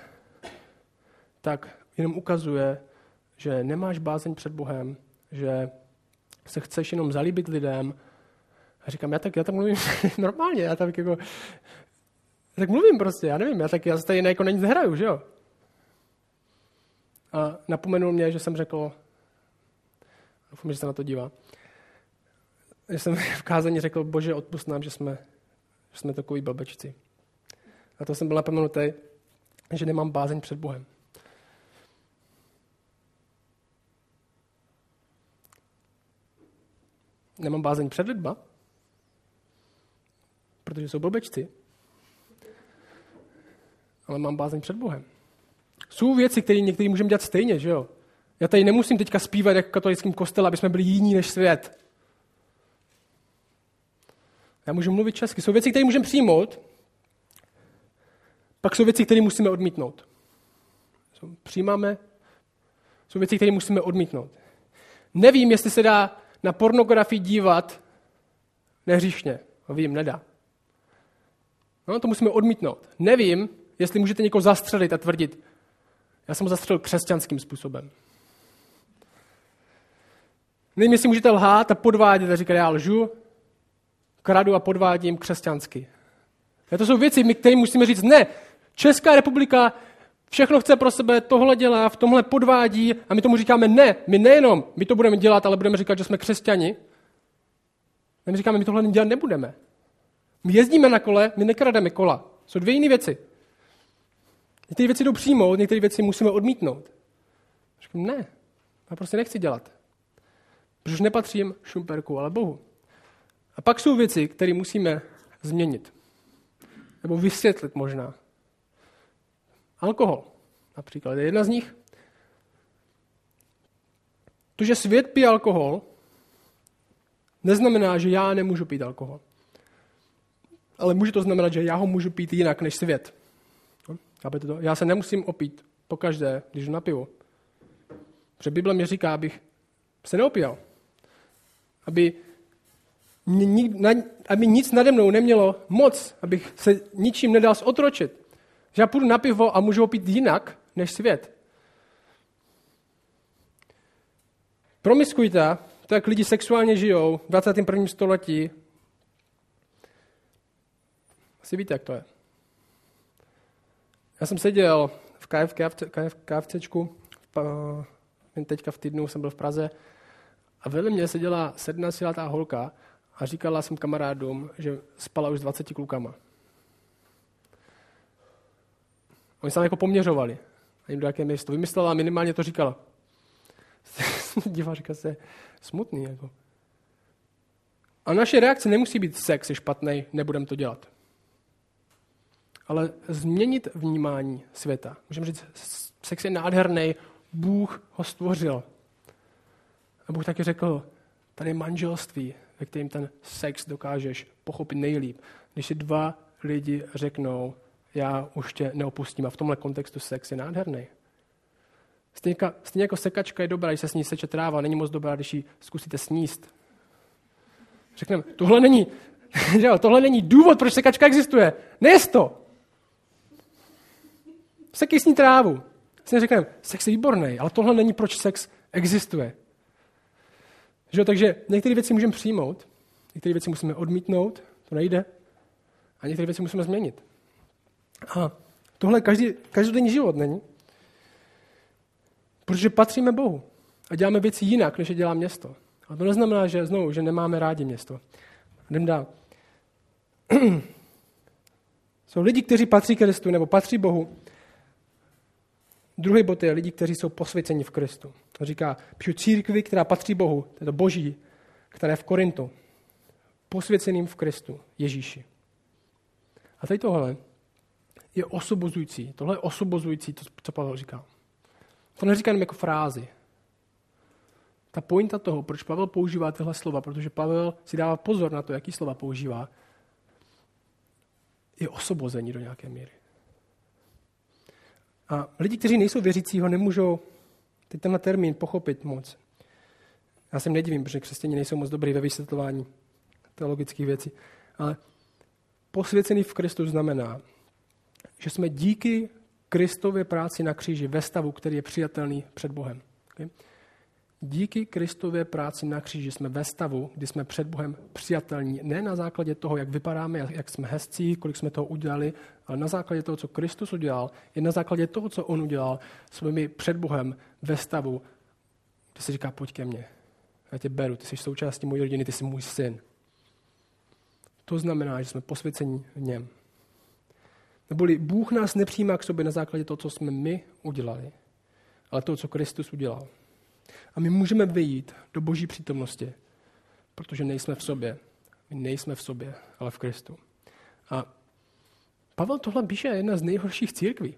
Speaker 1: tak jenom ukazuje, že nemáš bázeň před Bohem, že se chceš jenom zalíbit lidem. A říkám, já tak, já tak mluvím <laughs> normálně, já tak jako, tak mluvím prostě, já nevím, já tak já tady jako na nic nehraju, že jo? A napomenul mě, že jsem řekl, doufám, že se na to dívá, že jsem <laughs> v kázání řekl, bože, odpust nám, že jsme, že jsme takový blbečci. A to jsem byl napomenutý, že nemám bázeň před Bohem. Nemám bázeň před lidma, protože jsou blbečci, ale mám bázeň před Bohem. Jsou věci, které některý můžeme dělat stejně, že jo? Já tady nemusím teďka zpívat jako katolickým kostele, aby jsme byli jiní než svět. Já můžu mluvit česky. Jsou věci, které můžeme přijmout, pak jsou věci, které musíme odmítnout. Přijímáme, jsou věci, které musíme odmítnout. Nevím, jestli se dá na pornografii dívat nehříšně. No, vím, nedá. No, to musíme odmítnout. Nevím, jestli můžete někoho zastřelit a tvrdit, já jsem ho zastřelil křesťanským způsobem. Nevím, jestli můžete lhát a podvádět a říkat, já lžu, kradu a podvádím křesťansky. A to jsou věci, které musíme říct, ne, Česká republika všechno chce pro sebe, tohle dělá, v tomhle podvádí a my tomu říkáme ne. My nejenom, my to budeme dělat, ale budeme říkat, že jsme křesťani. A my říkáme, my tohle dělat nebudeme. My jezdíme na kole, my nekrademe kola. Jsou dvě jiné věci. Některé věci jdou přijmout, některé věci musíme odmítnout. Říkám, ne, já prostě nechci dělat. Protože nepatřím Šumperku, ale Bohu. A pak jsou věci, které musíme změnit. Nebo vysvětlit možná. Alkohol například je jedna z nich. To, že svět pije alkohol, neznamená, že já nemůžu pít alkohol. Ale může to znamenat, že já ho můžu pít jinak než svět. To? Já se nemusím opít pokaždé, když jdu na pivo. Protože Bible mi říká, abych se neopíjal. Aby, aby nic nade mnou nemělo moc, abych se ničím nedal zotročit. Že já půjdu na pivo a můžu opít jinak než svět. Promiskujte, to jak lidi sexuálně žijou v 21. století. Asi víte, jak to je. Já jsem seděl v KF, KFC, KF, KFCčku, teďka v týdnu jsem byl v Praze, a vedle mě seděla 17-letá holka a říkala jsem kamarádům, že spala už s 20 klukama. Oni se jako poměřovali. A jim do jaké město. Vymyslela a minimálně to říkala. <laughs> Říká se, smutný. Jako. A naše reakce nemusí být sex je špatný, nebudem to dělat ale změnit vnímání světa. Můžeme říct, sex je nádherný, Bůh ho stvořil. A Bůh taky řekl, Tady je manželství, ve kterém ten sex dokážeš pochopit nejlíp. Když si dva lidi řeknou, já už tě neopustím. A v tomhle kontextu sex je nádherný. Stejně, stejně jako sekačka je dobrá, když se s ní seče tráva, není moc dobrá, když ji zkusíte sníst. Řekneme, tohle není, <laughs> tohle není důvod, proč sekačka existuje. Nejst to. Sekej sní trávu. Si řekneme, sex je výborný, ale tohle není, proč sex existuje. Že? Takže některé věci můžeme přijmout, některé věci musíme odmítnout, to nejde, a některé věci musíme změnit. A tohle každý, každodenní život není. Protože patříme Bohu a děláme věci jinak, než je dělá město. A to neznamená, že znovu, že nemáme rádi město. Jdem dál. <clears throat> jsou lidi, kteří patří Kristu nebo patří Bohu. Druhý bod je lidi, kteří jsou posvěceni v Kristu. To říká, píšu církvi, která patří Bohu, to je to boží, které je v Korintu. Posvěceným v Kristu, Ježíši. A tady tohle je osobozující. Tohle je osobozující, to, co Pavel říká. To neříká jenom jako frázi. Ta pointa toho, proč Pavel používá tyhle slova, protože Pavel si dává pozor na to, jaký slova používá, je osobození do nějaké míry. A lidi, kteří nejsou věřící, ho nemůžou teď tenhle termín pochopit moc. Já se nedivím, protože křesťané nejsou moc dobrý ve vysvětlování teologických věcí. Ale posvěcený v Kristu znamená, že jsme díky Kristově práci na kříži ve stavu, který je přijatelný před Bohem. Okay? Díky Kristově práci na kříži jsme ve stavu, kdy jsme před Bohem přijatelní. Ne na základě toho, jak vypadáme, jak jsme hezcí, kolik jsme toho udělali, ale na základě toho, co Kristus udělal, je na základě toho, co On udělal, jsme my před Bohem ve stavu, kde se říká, pojď ke mně. Já tě beru, ty jsi součástí mojí rodiny, ty jsi můj syn. To znamená, že jsme posvěcení v něm. Neboli Bůh nás nepřijímá k sobě na základě toho, co jsme my udělali, ale toho, co Kristus udělal. A my můžeme vyjít do boží přítomnosti, protože nejsme v sobě. My nejsme v sobě, ale v Kristu. A Pavel tohle píše jedna z nejhorších církví.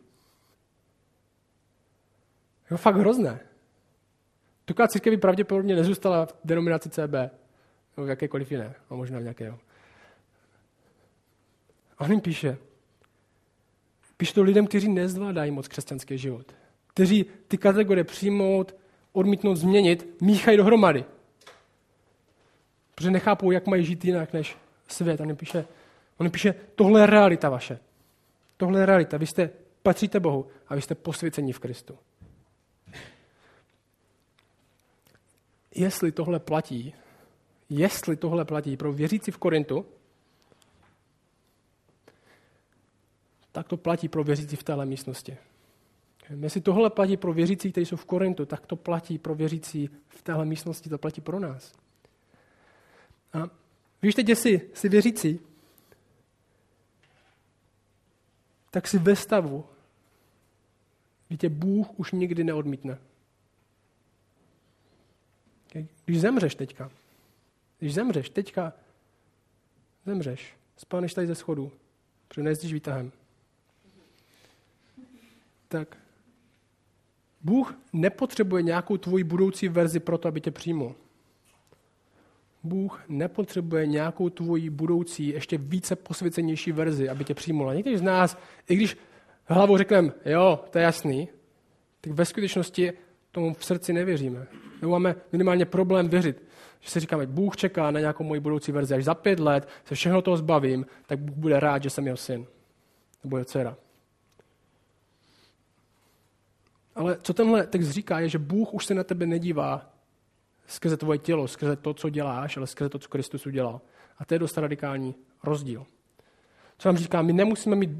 Speaker 1: Je to fakt hrozné. Taková církev by pravděpodobně nezůstala v denominaci CB, nebo v jakékoliv jiné, a možná v nějakého. A on jim píše, píše to lidem, kteří nezvládají moc křesťanský život. Kteří ty kategorie přijmout, odmítnout, změnit, míchají dohromady. Protože nechápou, jak mají žít jinak než svět. A on píše, on píše, tohle je realita vaše. Tohle je realita. Vy jste, patříte Bohu a vy jste posvěcení v Kristu. Jestli tohle platí, jestli tohle platí pro věřící v Korintu, tak to platí pro věřící v téhle místnosti. Jestli tohle platí pro věřící, kteří jsou v Korintu, tak to platí pro věřící v téhle místnosti, to platí pro nás. A víš, teď, jestli jsi věřící, tak si ve stavu, kdy tě Bůh už nikdy neodmítne. Když zemřeš teďka, když zemřeš teďka, zemřeš, spáneš tady ze schodu, protože nejezdíš výtahem, tak Bůh nepotřebuje nějakou tvoji budoucí verzi pro to, aby tě přijmul. Bůh nepotřebuje nějakou tvoji budoucí, ještě více posvěcenější verzi, aby tě přijmul. A někteří z nás, i když hlavou řekneme, jo, to je jasný, tak ve skutečnosti tomu v srdci nevěříme. Nebo máme minimálně problém věřit. Že si říkáme, Bůh čeká na nějakou moji budoucí verzi. Až za pět let se všechno toho zbavím, tak Bůh bude rád, že jsem jeho syn. Nebo jeho dcera. Ale co tenhle text říká, je, že Bůh už se na tebe nedívá skrze tvoje tělo, skrze to, co děláš, ale skrze to, co Kristus udělal. A to je dost radikální rozdíl. Co vám říká, my nemusíme, mít,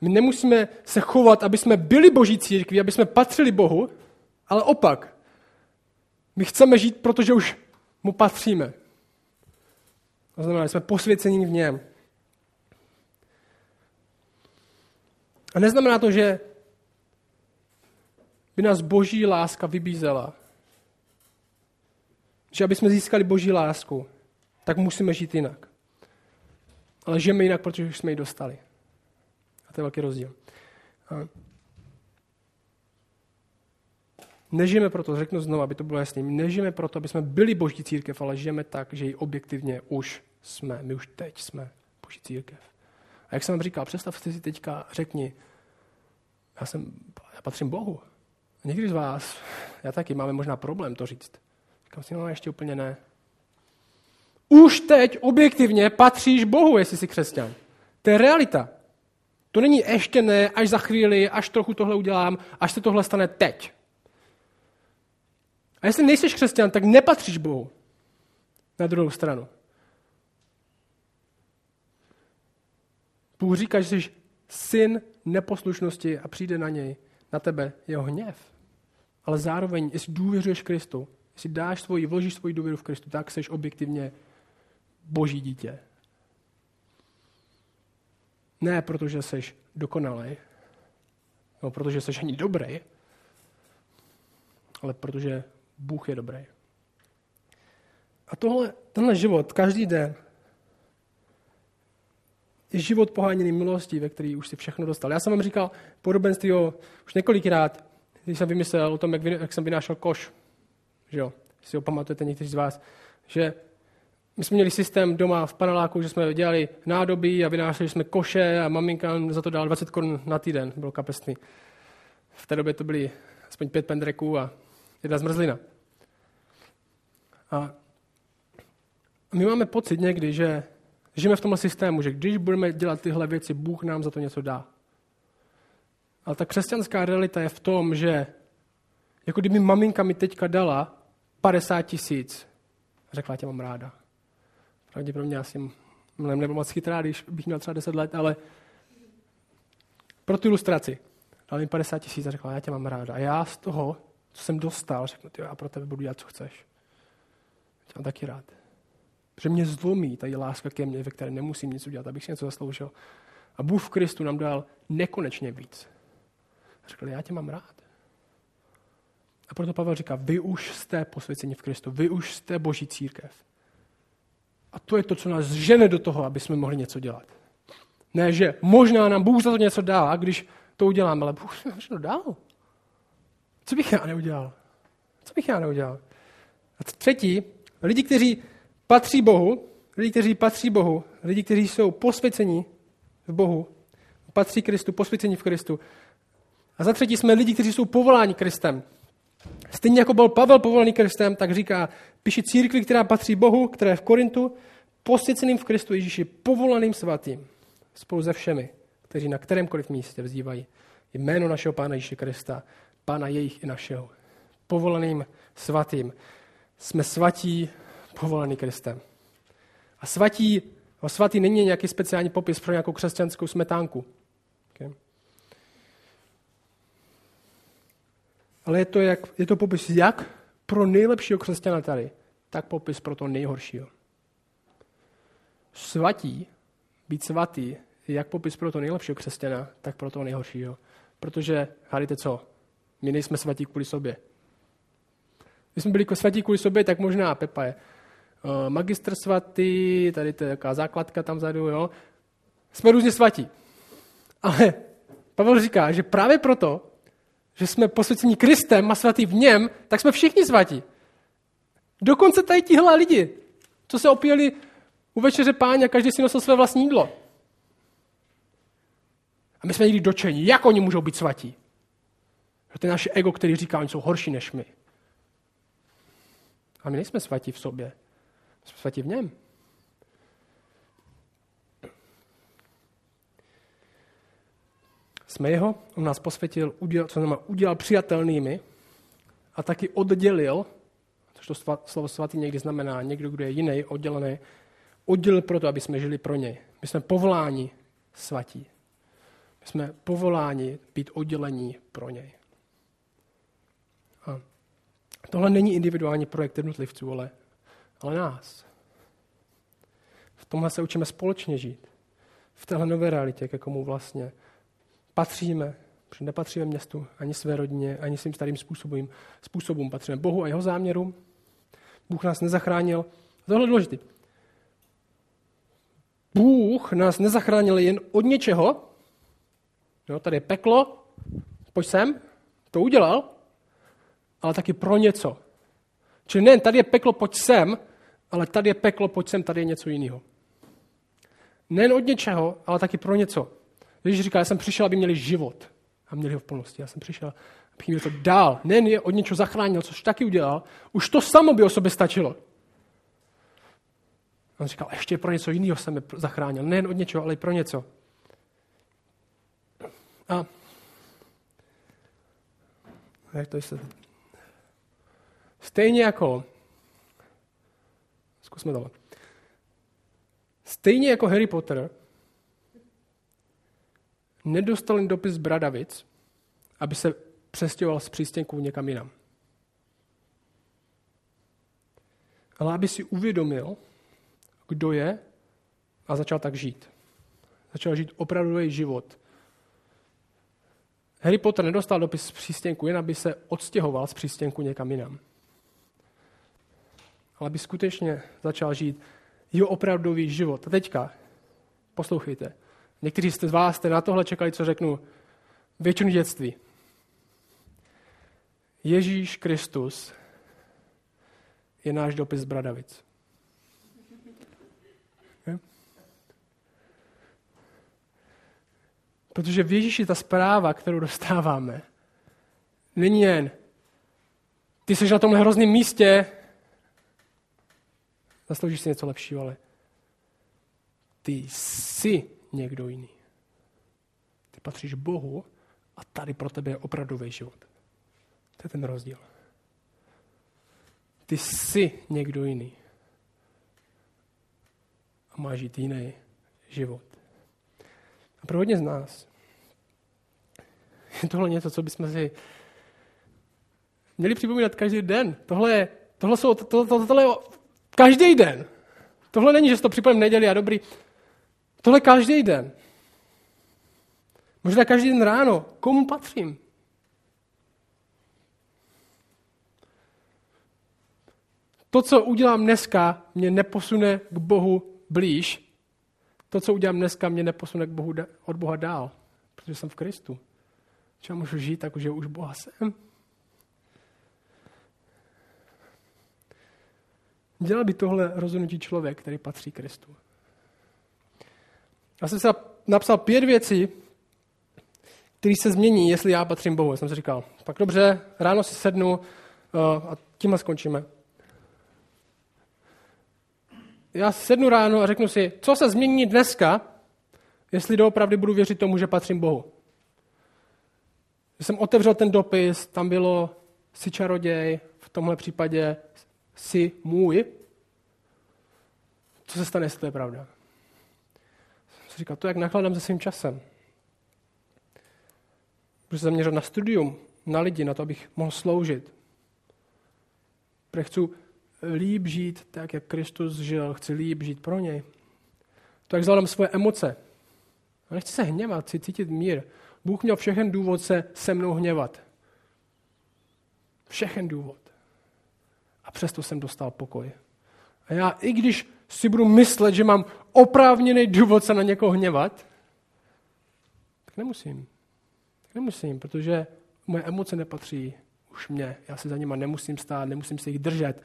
Speaker 1: my nemusíme se chovat, aby jsme byli boží církví, aby jsme patřili Bohu, ale opak. My chceme žít, protože už mu patříme. To znamená, jsme posvěcení v něm. A neznamená to, že by nás boží láska vybízela. Že aby jsme získali boží lásku, tak musíme žít jinak. Ale žijeme jinak, protože už jsme ji dostali. A to je velký rozdíl. Nežijeme proto, řeknu znovu, aby to bylo jasné, nežijeme proto, aby jsme byli boží církev, ale žijeme tak, že ji objektivně už jsme. My už teď jsme boží církev. A jak jsem vám říkal, představte si teďka, řekni, já, jsem, já patřím Bohu. Někdy z vás, já taky, máme možná problém to říct. Říkám si, no ještě úplně ne. Už teď objektivně patříš Bohu, jestli jsi křesťan. To je realita. To není ještě ne, až za chvíli, až trochu tohle udělám, až se tohle stane teď. A jestli nejsi křesťan, tak nepatříš Bohu. Na druhou stranu. Bůh říká, že jsi syn neposlušnosti a přijde na něj, na tebe jeho hněv. Ale zároveň, jestli důvěřuješ Kristu, jestli dáš svoji, vložíš svoji důvěru v Kristu, tak jsi objektivně boží dítě. Ne protože jsi dokonalý, no protože jsi ani dobrý, ale protože Bůh je dobrý. A tohle, tenhle život, každý den, je život poháněný milostí, ve který už si všechno dostal. Já jsem vám říkal podobenství o, už několikrát, když jsem vymyslel o tom, jak, jak jsem vynášel koš. Že jo? Si ho pamatujete někteří z vás. Že my jsme měli systém doma v paneláku, že jsme dělali nádoby a vynášeli jsme koše a maminka za to dala 20 korun na týden, bylo kapesný. V té době to byly aspoň pět pendreků a jedna zmrzlina. A my máme pocit někdy, že žijeme v tomhle systému, že když budeme dělat tyhle věci, Bůh nám za to něco dá. Ale ta křesťanská realita je v tom, že jako kdyby maminka mi teďka dala 50 tisíc, řekla, tě mám ráda. Pravděpodobně asi mnohem nebyl moc chytrá, když bych měl třeba 10 let, ale pro tu ilustraci. Dal mi 50 tisíc a řekla, já tě mám ráda. A já z toho, co jsem dostal, řeknu, ty, já pro tebe budu dělat, co chceš. Tě mám taky rád. Protože mě zlomí ta láska ke mně, ve které nemusím nic udělat, abych si něco zasloužil. A Bůh v Kristu nám dal nekonečně víc. Řekl, já tě mám rád. A proto Pavel říká, vy už jste posvěceni v Kristu, vy už jste boží církev. A to je to, co nás žene do toho, aby jsme mohli něco dělat. Ne, že možná nám Bůh za to něco dá, když to uděláme, ale Bůh nám to dal. Co bych já neudělal? Co bych já neudělal? A třetí, lidi, kteří patří Bohu, lidi, kteří patří Bohu, lidi, kteří jsou posvěcení v Bohu, patří Kristu, posvěcení v Kristu. A za třetí jsme lidi, kteří jsou povoláni Kristem. Stejně jako byl Pavel povolaný Kristem, tak říká, píše církvi, která patří Bohu, která je v Korintu, posvěceným v Kristu Ježíši, povolaným svatým, spolu se všemi, kteří na kterémkoliv místě vzývají jméno našeho Pána Ježíše Krista, Pána jejich i našeho. Povolaným svatým. Jsme svatí, povolaný Kristem. A svatí, a svatý není nějaký speciální popis pro nějakou křesťanskou smetánku. Okay. Ale je to, jak, je to popis jak pro nejlepšího křesťana tady, tak popis pro to nejhoršího. Svatí, být svatý, je jak popis pro to nejlepšího křesťana, tak pro to nejhoršího. Protože, hádejte co, my nejsme svatí kvůli sobě. Když jsme byli svatí kvůli sobě, tak možná Pepa je uh, magistr svatý, tady to je taková základka tam vzadu, jo. Jsme různě svatí. Ale Pavel říká, že právě proto, že jsme posvěcení Kristem a svatý v něm, tak jsme všichni svatí. Dokonce tady tihle lidi, co se opíjeli u večeře páně a každý si nosil své vlastní jídlo. A my jsme někdy dočeni, jak oni můžou být svatí. Že to je naše ego, který říká, oni jsou horší než my. A my nejsme svatí v sobě. Jsme svatí v něm. Jsme jeho, on nás posvětil, udělal, co znamená, udělal přijatelnými a taky oddělil, což to slovo svatý někdy znamená někdo, kdo je jiný, oddělený, oddělil proto, aby jsme žili pro něj. My jsme povoláni svatí. My jsme povoláni být oddělení pro něj. A tohle není individuální projekt jednotlivců, ale, ale nás. V tomhle se učíme společně žít. V téhle nové realitě, ke komu vlastně patříme. Protože nepatříme městu, ani své rodině, ani svým starým způsobům. způsobům. Patříme Bohu a jeho záměru. Bůh nás nezachránil. Tohle je důležité. Bůh nás nezachránil jen od něčeho. Jo, tady je peklo, pojď sem, to udělal. ale taky pro něco. Čili nejen tady je peklo, pojď sem, ale tady je peklo, pojď sem, tady je něco jiného. Nejen od něčeho, ale taky pro něco. Ježíš říká, já jsem přišel, aby měli život a měli ho v plnosti. Já jsem přišel, abych měl to dál. Nejen je od něčeho zachránil, což taky udělal, už to samo by o sobě stačilo. On říkal, ještě pro něco jiného jsem je zachránil. Nejen od něčeho, ale i pro něco. A jak to se... Stejně jako Zkusme tohle. Stejně jako Harry Potter nedostal jen dopis Bradavic, aby se přestěhoval z přístěnku někam jinam. Ale aby si uvědomil, kdo je a začal tak žít. Začal žít opravdový život. Harry Potter nedostal dopis z přístěnku, jen aby se odstěhoval z přístěnku někam jinam. Ale aby skutečně začal žít jeho opravdový život. A teďka, poslouchejte. Někteří z vás jste na tohle čekali, co řeknu, většinu dětství. Ježíš Kristus je náš dopis z Bradavic. Protože v Ježíši ta zpráva, kterou dostáváme, není jen ty jsi na tomhle hrozném místě, zasloužíš si něco lepšího, ale ty jsi někdo jiný. Ty patříš Bohu a tady pro tebe je opravdový život. To je ten rozdíl. Ty jsi někdo jiný. A máš žít jiný život. A pro hodně z nás je tohle něco, co bychom si měli připomínat každý den. Tohle, je, tohle, jsou, to, to, tohle je každý den. Tohle není, že si to připomínám neděli a dobrý. Tohle každý den. Možná každý den ráno. Komu patřím? To, co udělám dneska, mě neposune k Bohu blíž. To, co udělám dneska, mě neposune k Bohu, od Boha dál, protože jsem v Kristu. Čeho můžu žít, tak že už Boha jsem. Dělal by tohle rozhodnutí člověk, který patří Kristu. Já jsem si napsal pět věcí, které se změní, jestli já patřím Bohu. Já jsem si říkal, tak dobře, ráno si sednu uh, a tímhle skončíme. Já sednu ráno a řeknu si, co se změní dneska, jestli doopravdy budu věřit tomu, že patřím Bohu. Když jsem otevřel ten dopis, tam bylo si čaroděj, v tomhle případě si můj, co se stane, jestli to je pravda? Říkal, to jak nakladám se svým časem. Budu se zaměřit na studium, na lidi, na to, abych mohl sloužit. Protože chci líp žít tak, jak Kristus žil, chci líp žít pro něj. To, jak zvládám svoje emoce. A nechci se hněvat, chci cítit mír. Bůh měl všechen důvod se se mnou hněvat. Všechen důvod. A přesto jsem dostal pokoj. A já, i když si budu myslet, že mám oprávněný důvod se na někoho hněvat, tak nemusím. Tak nemusím, protože moje emoce nepatří už mě. Já se za nima nemusím stát, nemusím se jich držet.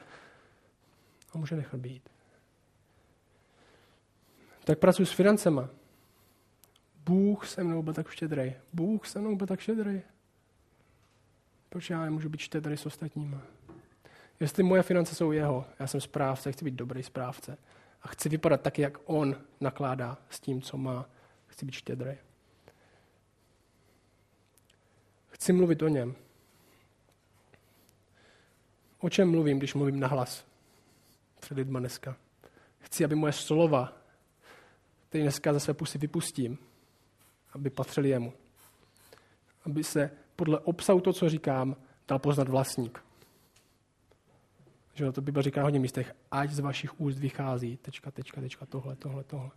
Speaker 1: A může nechat být. Tak pracuji s financema. Bůh se mnou byl tak štědrý. Bůh se mnou byl tak štědrý. Proč já nemůžu být štědrý s ostatníma? Jestli moje finance jsou jeho, já jsem správce, chci být dobrý správce. A chci vypadat tak, jak on nakládá s tím, co má. Chci být štědrý. Chci mluvit o něm. O čem mluvím, když mluvím nahlas před lidma dneska? Chci, aby moje slova, které dneska ze své pusy vypustím, aby patřili jemu. Aby se podle obsahu to, co říkám, dal poznat vlastník. Že to Bible říká hodně místech, ať z vašich úst vychází, tečka, tečka, tečka, tohle, tohle, tohle.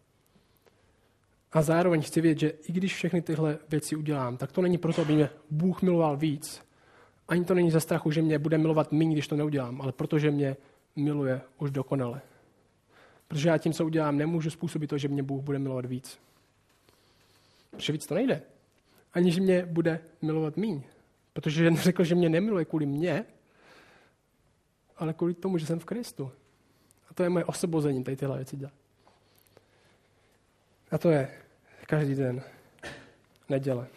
Speaker 1: A zároveň chci vědět, že i když všechny tyhle věci udělám, tak to není proto, aby mě Bůh miloval víc. Ani to není ze strachu, že mě bude milovat méně, když to neudělám, ale protože mě miluje už dokonale. Protože já tím, co udělám, nemůžu způsobit to, že mě Bůh bude milovat víc. Protože víc to nejde. Ani, že mě bude milovat míň. Protože <laughs> řekl, že mě nemiluje kvůli mně, ale kvůli tomu, že jsem v Kristu. A to je moje osobození, tady tyhle věci dělat. A to je každý den neděle.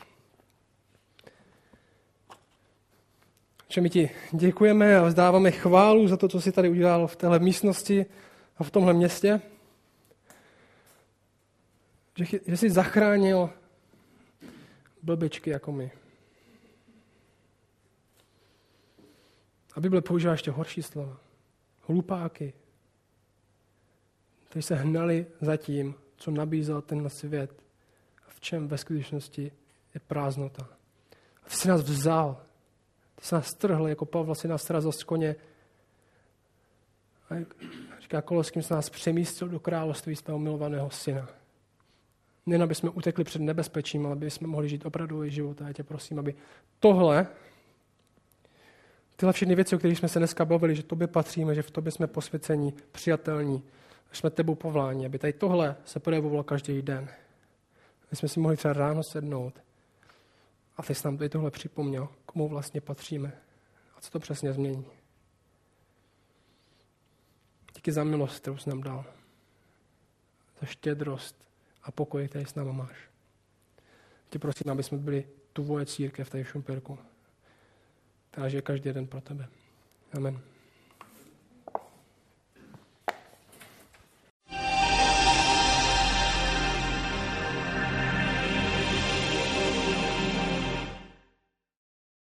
Speaker 1: Že my ti děkujeme a vzdáváme chválu za to, co jsi tady udělal v téhle místnosti a v tomhle městě. Že, jsi zachránil blbečky jako my. A Bible používá ještě horší slova. Hlupáky. Kteří se hnali za tím, co nabízel tenhle svět. A v čem ve skutečnosti je prázdnota. A ty jsi nás vzal. Ty jsi nás strhl, jako Pavel si nás srazil z koně. A jak říká Koloským, jsi nás přemístil do království svého milovaného syna. Nejen, aby jsme utekli před nebezpečím, ale aby jsme mohli žít opravdový život. A já tě prosím, aby tohle Tyhle všechny věci, o kterých jsme se dneska bavili, že tobě patříme, že v tobě jsme posvěcení, přijatelní, že jsme tebou povoláni, aby tady tohle se projevovalo každý den. My jsme si mohli třeba ráno sednout a ty jsi nám tady tohle připomněl, komu vlastně patříme a co to přesně změní. Díky za milost, kterou jsi nám dal. Za štědrost a pokoj, který s náma máš. Tě prosím, aby jsme byli tvoje církev tady v Šumperku která žije každý den pro tebe. Amen.